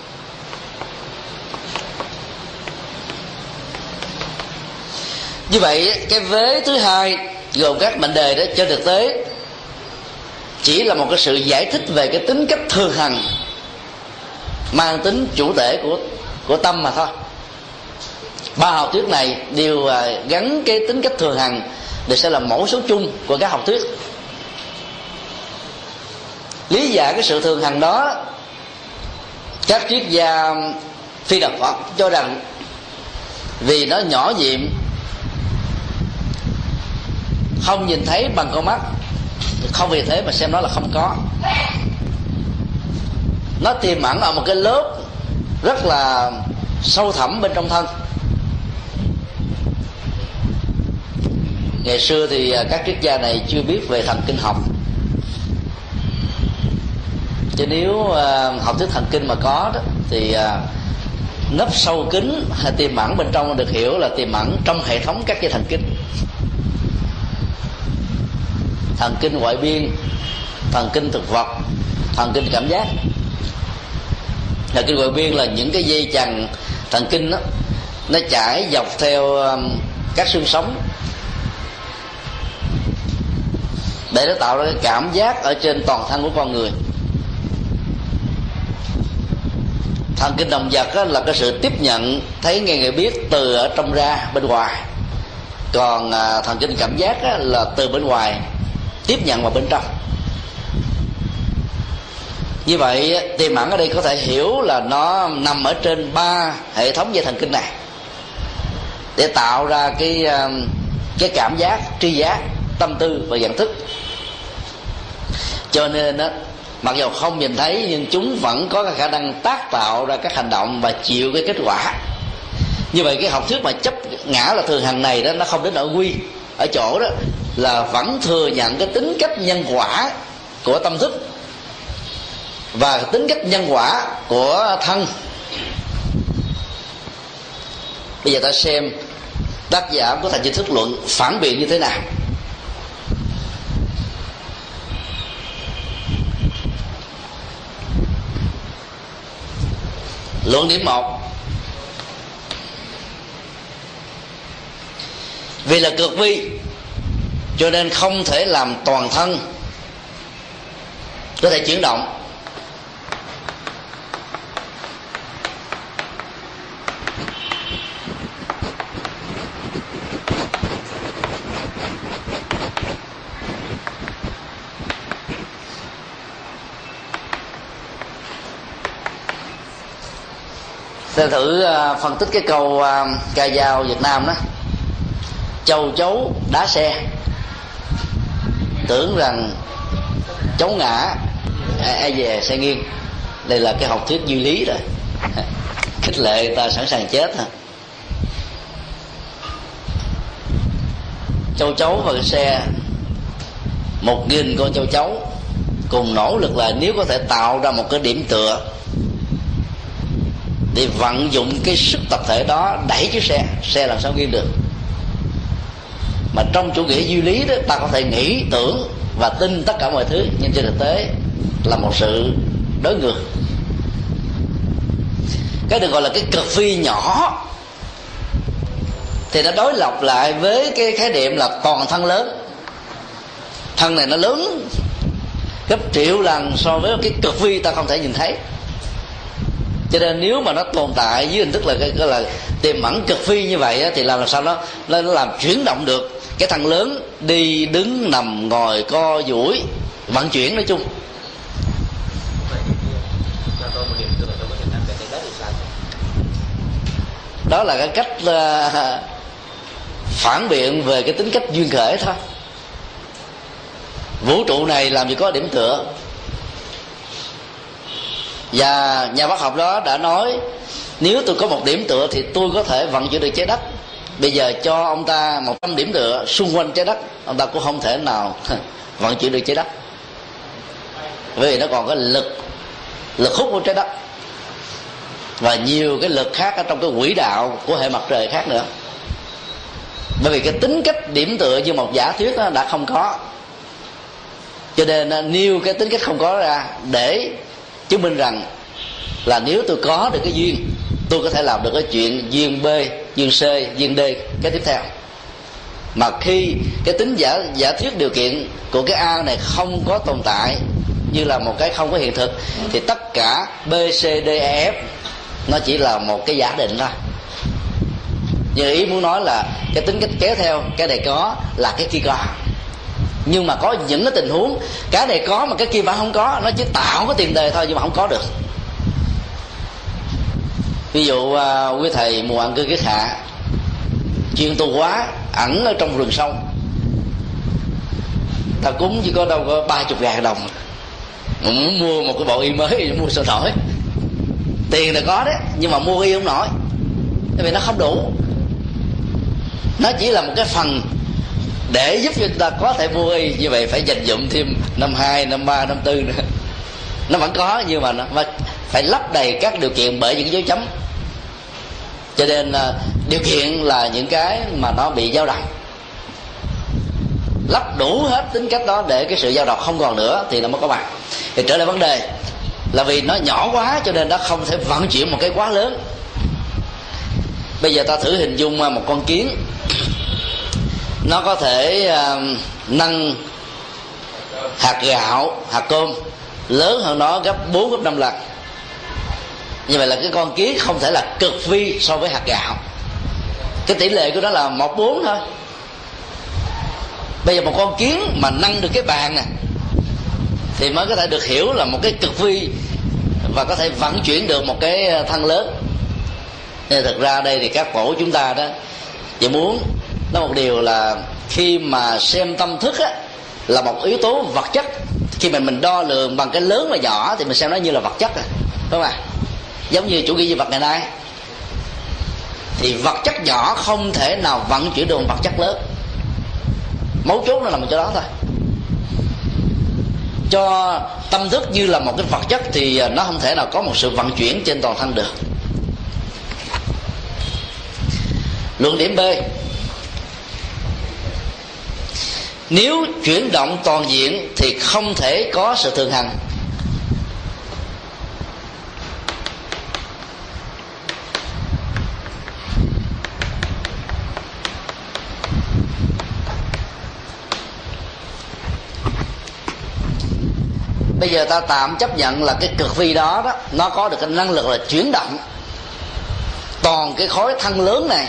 Như vậy, cái vế thứ hai gồm các mệnh đề đó trên thực tế. Chỉ là một cái sự giải thích về cái tính cách thường hằng, mang tính chủ thể của của tâm mà thôi. Ba học thuyết này đều à, gắn cái tính cách thường hằng để sẽ là mẫu số chung của các học thuyết. Lý giải cái sự thường hằng đó, các triết gia phi đạo phật cho rằng vì nó nhỏ nhiệm không nhìn thấy bằng con mắt. Không vì thế mà xem nó là không có. Nó tiềm ẩn ở một cái lớp rất là sâu thẳm bên trong thân. Ngày xưa thì à, các triết gia này chưa biết về thần kinh học. Chứ nếu à, học thuyết thần kinh mà có đó, thì à, nấp sâu kín hay tiềm ẩn bên trong được hiểu là tiềm ẩn trong hệ thống các dây thần kinh thần kinh ngoại biên thần kinh thực vật thần kinh cảm giác. Thần kinh ngoại biên là những cái dây chằng thần kinh đó nó chảy dọc theo um, các xương sống. Để nó tạo ra cái cảm giác ở trên toàn thân của con người. Thần kinh động vật là cái sự tiếp nhận thấy nghe người biết từ ở trong ra bên ngoài. Còn à, thần kinh cảm giác là từ bên ngoài tiếp nhận vào bên trong. Như vậy tiềm ẩn ở đây có thể hiểu là nó nằm ở trên ba hệ thống dây thần kinh này. Để tạo ra cái um, cái cảm giác tri giác tâm tư và nhận thức. Cho nên đó, mặc dù không nhìn thấy nhưng chúng vẫn có cái khả năng tác tạo ra các hành động và chịu cái kết quả. Như vậy cái học thuyết mà chấp ngã là thường hàng này đó nó không đến ở quy ở chỗ đó là vẫn thừa nhận cái tính cách nhân quả của tâm thức và tính cách nhân quả của thân. Bây giờ ta xem tác giả của thành chính thức luận phản biện như thế nào. Luận điểm một. Vì là cực vi cho nên không thể làm toàn thân. Có thể chuyển động. Ta thử à, phân tích cái câu à, ca dao việt nam đó. Châu chấu đá xe tưởng rằng cháu ngã à, ai về xe nghiêng. Đây là cái học thuyết duy lý rồi. Khích lệ người ta sẵn sàng chết hả? Châu chấu và cái xe, một nghìn con châu chấu, cùng nỗ lực là nếu có thể tạo ra một cái điểm tựa để vận dụng cái sức tập thể đó, đẩy chiếc xe xe làm sao nghiêng được? Mà trong chủ nghĩa duy lý đó ta có thể nghĩ tưởng và tin tất cả mọi thứ. Nhưng trên thực tế là một sự đối ngược. Cái được gọi là cái cực phi nhỏ thì nó đối lập lại với cái khái niệm là toàn thân lớn. Thân này nó lớn gấp triệu lần so với cái cực phi ta không thể nhìn thấy. Cho nên nếu mà nó tồn tại dưới hình thức là cái, cái là tiềm ẩn cực phi như vậy á, thì làm sao nó nó làm chuyển động được cái thằng lớn đi đứng nằm ngồi co duỗi vận chuyển nói chung. Đó là cái cách uh, phản biện về cái tính cách duyên khởi thôi. Vũ trụ này làm gì có điểm tựa. Và nhà bác học đó đã nói nếu tôi có một điểm tựa thì tôi có thể vận chuyển được trái đất bây giờ cho ông ta một trăm điểm tựa xung quanh trái đất, ông ta cũng không thể nào vận chuyển được trái đất. Bởi vì nó còn có lực lực hút của trái đất và nhiều cái lực khác ở trong cái quỹ đạo của hệ mặt trời khác nữa. Bởi vì cái tính cách điểm tựa như một giả thuyết đó đã không có. Cho nên nêu cái tính cách không có ra để chứng minh rằng là nếu tôi có được cái duyên tôi có thể làm được cái chuyện duyên b, duyên c, duyên d, cái tiếp theo. Mà khi cái tính giả giả thuyết điều kiện của cái a này không có tồn tại, như là một cái không có hiện thực, thì tất cả b, c, d e f, nó chỉ là một cái giả định thôi. Như ý muốn nói là cái tính cách kéo theo, cái này có là cái kia có. Nhưng mà có những cái tình huống, cái này có mà cái kia vẫn không có, nó chỉ tạo cái tiền đề thôi, nhưng mà không có được ví dụ uh, quý thầy mùa ăn cư kiết hạ chuyên tu quá ẩn ở trong rừng sâu. Ta cúng chỉ có đâu có ba chục ngàn đồng. Muốn mua một cái bộ y mới mua sao nổi tiền là có đấy nhưng mà mua y không nổi. Tại vì nó không đủ. Nó chỉ là một cái phần để giúp cho ta có thể mua y. Như vậy phải dành dụng thêm năm hai năm ba năm tư nữa. Nó vẫn có nhưng mà nó phải lắp đầy các điều kiện bởi những dấu chấm cho nên à, điều kiện là những cái mà nó bị dao động. Lắp đủ hết tính cách đó để cái sự dao động không còn nữa thì nó mới có bạn thì trở lại vấn đề là vì nó nhỏ quá cho nên nó không thể vận chuyển một cái quá lớn. Bây giờ ta thử hình dung à, một con kiến. Nó có thể uh, nâng hạt gạo hạt cơm lớn hơn nó gấp 4 gấp 5 lần như vậy là cái con kiến không thể là cực vi so với hạt gạo. Cái tỷ lệ của nó là một bốn thôi. Bây giờ một con kiến mà nâng được cái bàn nè thì mới có thể được hiểu là một cái cực vi và có thể vận chuyển được một cái ờ, thân lớn. Nên thực ra đây thì các cổ chúng ta đó chỉ muốn nó một điều là khi mà xem tâm thức á, là một yếu tố vật chất. Khi mà mình đo lường bằng cái lớn và nhỏ thì mình xem nó như là vật chất rồi đúng không ạ? Giống như chủ nghĩa duy vật ngày nay. Thì vật chất nhỏ không thể nào vận chuyển được vật chất lớn. Mấu chốt nó nằm ở chỗ đó thôi. Cho tâm thức như là một cái vật chất thì à, nó không thể nào có một sự vận chuyển trên toàn thân được. Luận điểm b. Nếu chuyển động toàn diện thì không thể có sự thường hằng. Bây giờ ta tạm chấp nhận là cái cực vi đó đó, nó có được cái năng lực là chuyển động. Toàn cái khối thân lớn này,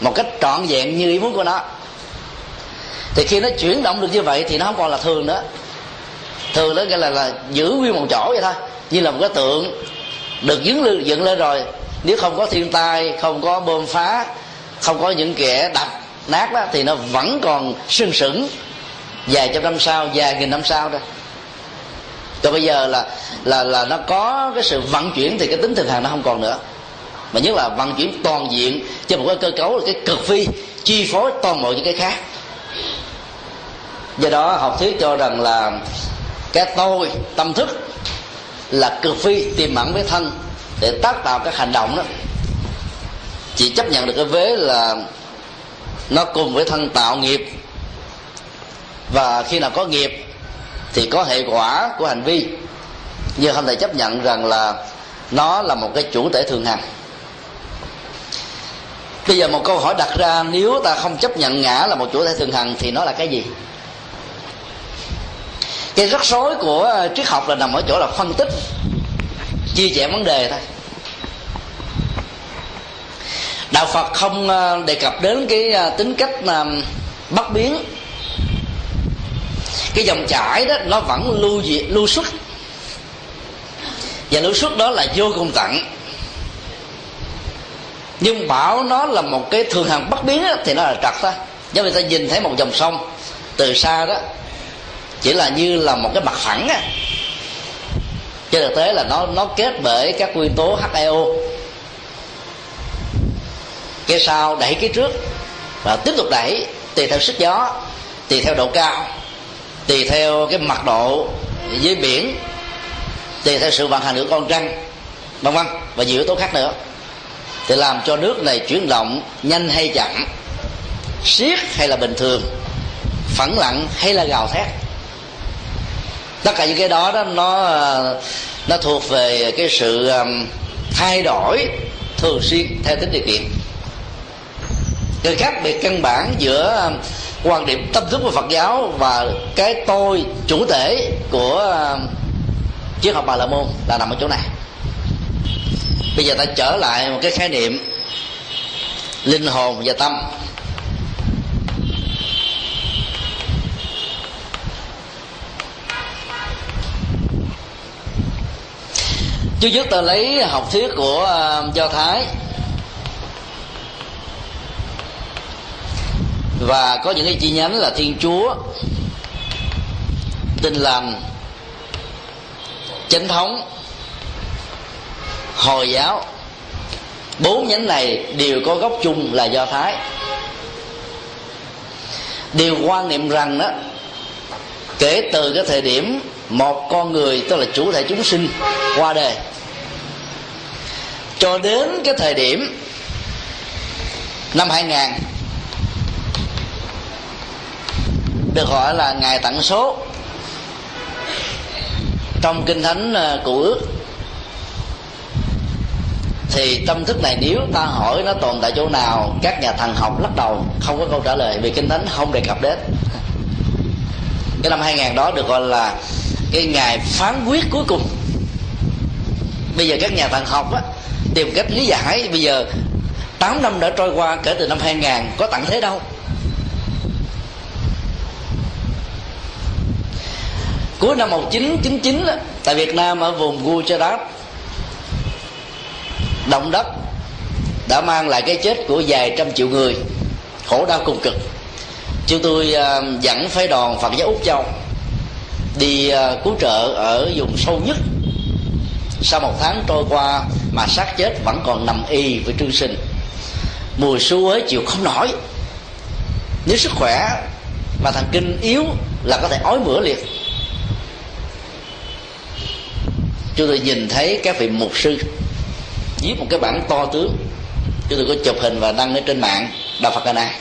một cách trọn vẹn như ý muốn của nó. Thì khi nó chuyển động được như vậy thì nó không còn là thường nữa. Thường đó gọi là là giữ nguyên một chỗ vậy thôi, như là một cái tượng được dựng lên dựng lên rồi. Nếu không có thiên tai, không có bơm phá, không có những kẻ đập nát đó, thì nó vẫn còn sưng sững vài trăm năm sau, vài nghìn năm sau thôi cho bây giờ là là là nó có cái sự vận chuyển thì cái tính thường hành nó không còn nữa. Mà nhất là vận chuyển toàn diện cho một cái cơ cấu là cái cực phi, chi phối toàn bộ những cái khác. Do đó học thuyết cho rằng là cái tôi, tâm thức là cực phi, tiềm ẩn với thân để tác tạo các hành động đó. Chỉ chấp nhận được cái vế là nó cùng với thân tạo nghiệp. Và khi nào có nghiệp thì có hệ quả của hành vi. Nhưng không thể chấp nhận rằng là nó là một cái chủ thể thường hằng. Bây giờ một câu hỏi đặt ra, nếu ta không chấp nhận ngã là một chủ thể thường hằng thì nó là cái gì? Cái rắc rối của triết học là nằm ở chỗ là phân tích, chia sẻ vấn đề thôi. Đạo phật không ờ, đề cập đến cái ờ, tính cách ờ, bất biến cái dòng chảy đó nó vẫn lưu diệt lưu xuất. Và lưu xuất đó là vô cùng tận. Nhưng bảo nó là một cái thường hằng bất biến đó, thì nó là trật thôi. Giống như ta nhìn thấy một dòng sông từ xa đó chỉ là như là một cái mặt phẳng á. Trên thực tế là nó nó kết bởi các nguyên tố HEO cái sau đẩy cái trước và tiếp tục đẩy tùy theo sức gió tùy theo độ cao tùy theo cái mặt độ dưới biển, tùy theo sự vận hành của con trăng, vân vân, và nhiều yếu tố khác nữa. Thì làm cho nước này chuyển động nhanh hay chậm, siết hay là bình thường, phẳng lặng hay là gào thét. Tất cả những cái đó đó, nó nó thuộc về cái sự um, thay đổi thường xuyên theo tính điều kiện cái khác biệt căn bản giữa um, quan điểm tâm thức của Phật giáo và cái tôi chủ thể của um, triết học Bà La Môn là nằm ở chỗ này. Bây giờ ta trở lại một cái khái niệm linh hồn và tâm. Trước ta lấy học thuyết của um, do thái. Và có những cái chi nhánh là thiên chúa tinh lành, chánh thống, hồi giáo. Bốn nhánh này đều có gốc chung là do thái. Đều quan niệm rằng đó, kể từ cái thời điểm một con người, tức là chủ thể chúng sinh, qua đời, cho đến cái thời điểm năm 2000 được gọi là ngày tặng số. Trong kinh thánh ờ, cụ ước thì tâm thức này nếu ta hỏi nó tồn tại chỗ nào các nhà thần học lắc đầu không có câu trả lời vì kinh thánh không đề cập đến. Cái năm 2000 đó được gọi là cái ngày phán quyết cuối cùng. Bây giờ các nhà thần học á, tìm cách lý giải bây giờ 8 năm đã trôi qua kể từ năm 2000 có tặng thế đâu. Cuối năm 1999 tại Việt Nam ở vùng Gujarat động đất đã mang lại cái chết của vài trăm triệu người khổ đau cùng cực. Chúng tôi uh, dẫn phái đoàn Phật giáo Úc Châu đi uh, cứu trợ ở vùng sâu nhất. Sau một tháng trôi qua mà xác chết vẫn còn nằm y với trương sinh. Mùi su ấy chịu không nổi. Nếu sức khỏe mà thần kinh yếu là có thể ói mửa liệt chúng tôi nhìn thấy các vị mục sư viết một cái bản to tướng. Chúng tôi có chụp hình và đăng ở trên mạng, đạo phật này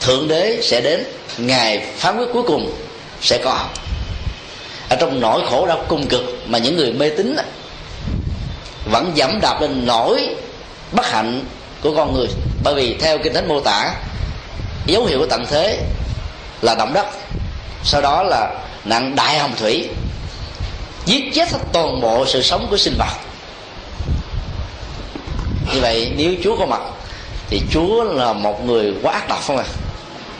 thượng đế sẽ đến ngày phán quyết cuối cùng sẽ có. Ở trong nỗi khổ đau cung cực mà những người mê tín vẫn dẫm đạp lên nỗi bất hạnh của con người. Bởi vì theo kinh thánh mô tả, dấu hiệu của tận thế là động đất. Sau đó là nạn đại hồng thủy giết chết toàn bộ sự sống của sinh vật. Như vậy, nếu chúa có mặt, thì chúa là một người quá ác độc không à?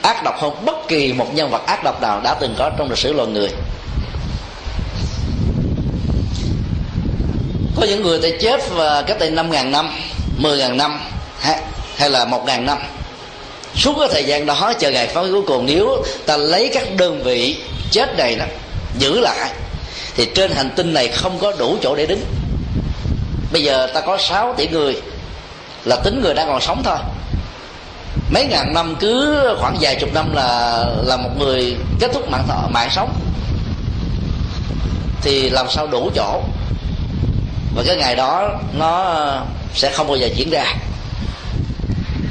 Ác độc hơn bất kỳ một nhân vật ác độc nào đã từng có trong lịch sử loài người. Có những người ta chết và cách đây năm ngàn năm, mười ngàn năm, hay là một ngàn năm. Suốt cái thời gian đó, chờ ngày phán cuối cùng, nếu ta lấy các đơn vị chết này đó, giữ lại thì trên hành tinh này không có đủ chỗ để đứng. Bây giờ ta có 6 tỷ người, là tính người đang còn sống thôi. Mấy ngàn năm cứ khoảng vài chục năm là là một người kết thúc mạng thọ, mạng sống. Thì làm sao đủ chỗ? Và cái ngày đó nó sẽ không bao giờ diễn ra.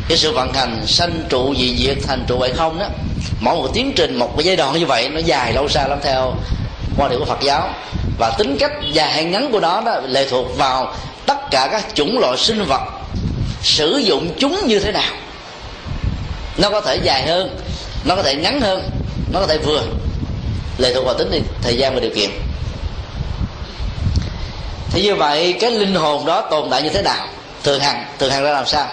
Cái sự vận hành sanh trụ dị diệt thành trụ vậy không đó. Mỗi một tiến trình, một cái giai đoạn như vậy, nó dài lâu xa lắm theo quan điểm của Phật giáo. Và tính cách dài ngắn của nó đó lệ thuộc vào tất cả các chủng loại sinh vật sử dụng chúng như thế nào. Nó có thể dài hơn, nó có thể ngắn hơn, nó có thể vừa. Lệ thuộc vào tính thời gian và điều kiện. Thì như vậy, cái linh hồn đó tồn tại như thế nào? Thường hằng thường hằng ra làm sao?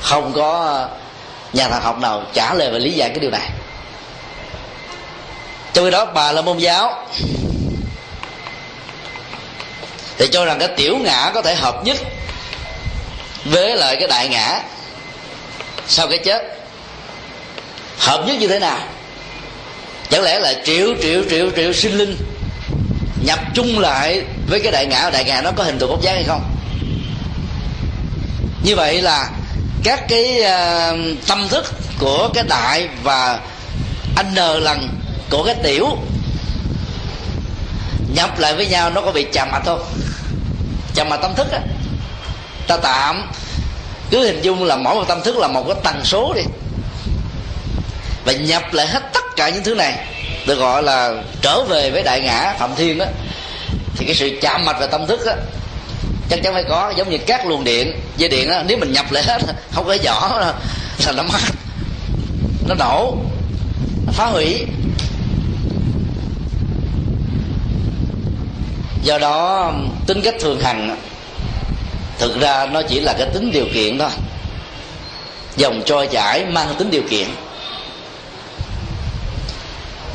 Không có ờ, nhà thần học nào trả lời và lý giải cái điều này trong khi đó bà là môn giáo. Thì cho rằng cái tiểu ngã có thể hợp nhất với lại cái đại ngã. Sau cái chết hợp nhất như thế nào? Chẳng lẽ là triệu triệu triệu triệu sinh linh nhập chung lại với cái đại ngã đại ngã nó có hình thù bốc dáng hay không? Như vậy là các cái uh, tâm thức của cái đại và n lần của cái tiểu, nhập lại với nhau nó có bị chạm mặt không? Chạm mặt tâm thức á. Ta tạm, cứ hình dung là mỗi một tâm thức là một cái tần số đi. Và nhập lại hết tất cả những thứ này, được gọi là trở về với đại ngã phạm thiên đó thì cái sự chạm mạch về tâm thức á, chắc chắn phải có, giống như các luồng điện, dây điện á, nếu mình nhập lại hết, không có vỏ là nó mất, nó nổ nó phá hủy. Do đó, tính cách thường hằng, thực ra nó chỉ là cái tính điều kiện thôi. Dòng trôi chảy mang tính điều kiện.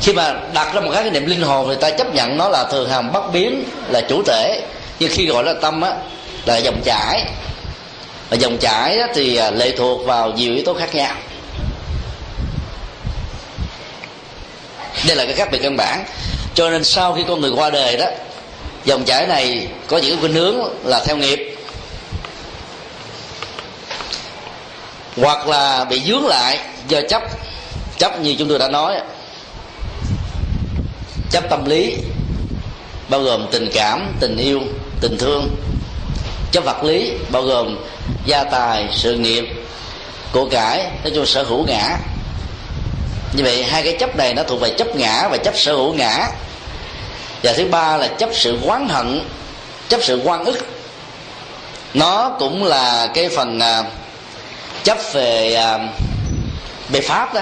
Khi mà đặt ra một cái niệm linh hồn thì ta chấp nhận nó là thường hằng, bất biến, là chủ thể. Nhưng khi gọi là tâm á, là dòng chảy. Và dòng chảy thì à, lệ thuộc vào nhiều yếu tố khác nhau. Đây là cái khác biệt căn bản. Cho nên sau khi con người qua đời đó dòng chảy này có những khuynh hướng là theo nghiệp. Hoặc là bị dướng lại do chấp chấp như chúng tôi đã nói. Chấp tâm lý, bao gồm tình cảm, tình yêu, tình thương. Chấp vật lý, bao gồm gia tài, sự nghiệp, của cải, nói chung sở hữu ngã. Như vậy, hai cái chấp này nó thuộc về chấp ngã và chấp sở hữu ngã và thứ ba là chấp sự quán hận chấp sự quan ức. Nó cũng là cái phần à, chấp về uh, về pháp đó.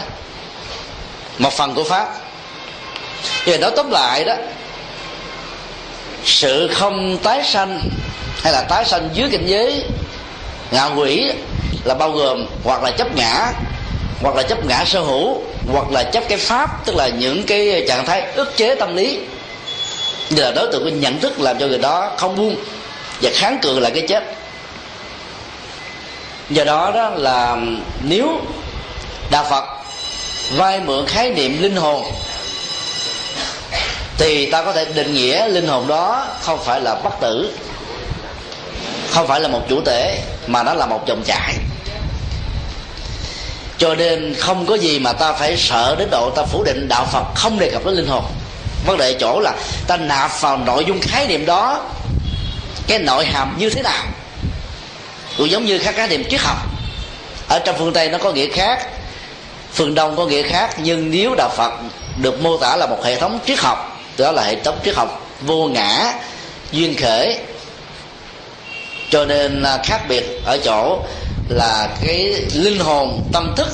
Một phần của pháp. Vì nói tóm lại đó sự không tái sanh hay là tái sanh dưới cảnh giới ngạ quỷ là bao gồm hoặc là chấp ngã hoặc là chấp ngã sở hữu hoặc là chấp cái pháp tức là những cái trạng thái ức chế tâm lý như là đối tượng của nhận thức làm cho người đó không buông và kháng cự lại cái chết. Do đó đó là nếu đạo phật vay mượn khái niệm linh hồn, thì ta có thể định nghĩa linh hồn đó không phải là bất tử, không phải là một chủ thể, mà nó là một dòng chảy. Cho nên không có gì mà ta phải sợ đến độ ta phủ định đạo phật không đề cập đến linh hồn vấn đề chỗ là ta nạp vào nội dung khái niệm đó, cái nội hàm như thế nào? Cũng giống như các khái niệm triết học. Ở trong phương tây nó có nghĩa khác, phương đông có nghĩa khác, nhưng nếu đạo phật được mô tả là một hệ thống triết học, đó là hệ thống triết học vô ngã, duyên khởi cho nên à, khác biệt ở chỗ là cái linh hồn, tâm thức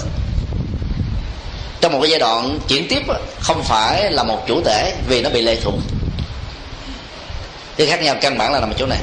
trong một cái giai đoạn chuyển tiếp không phải là một chủ thể vì nó bị lệ thuộc. Cái khác nhau căn bản là nằm ở chỗ này.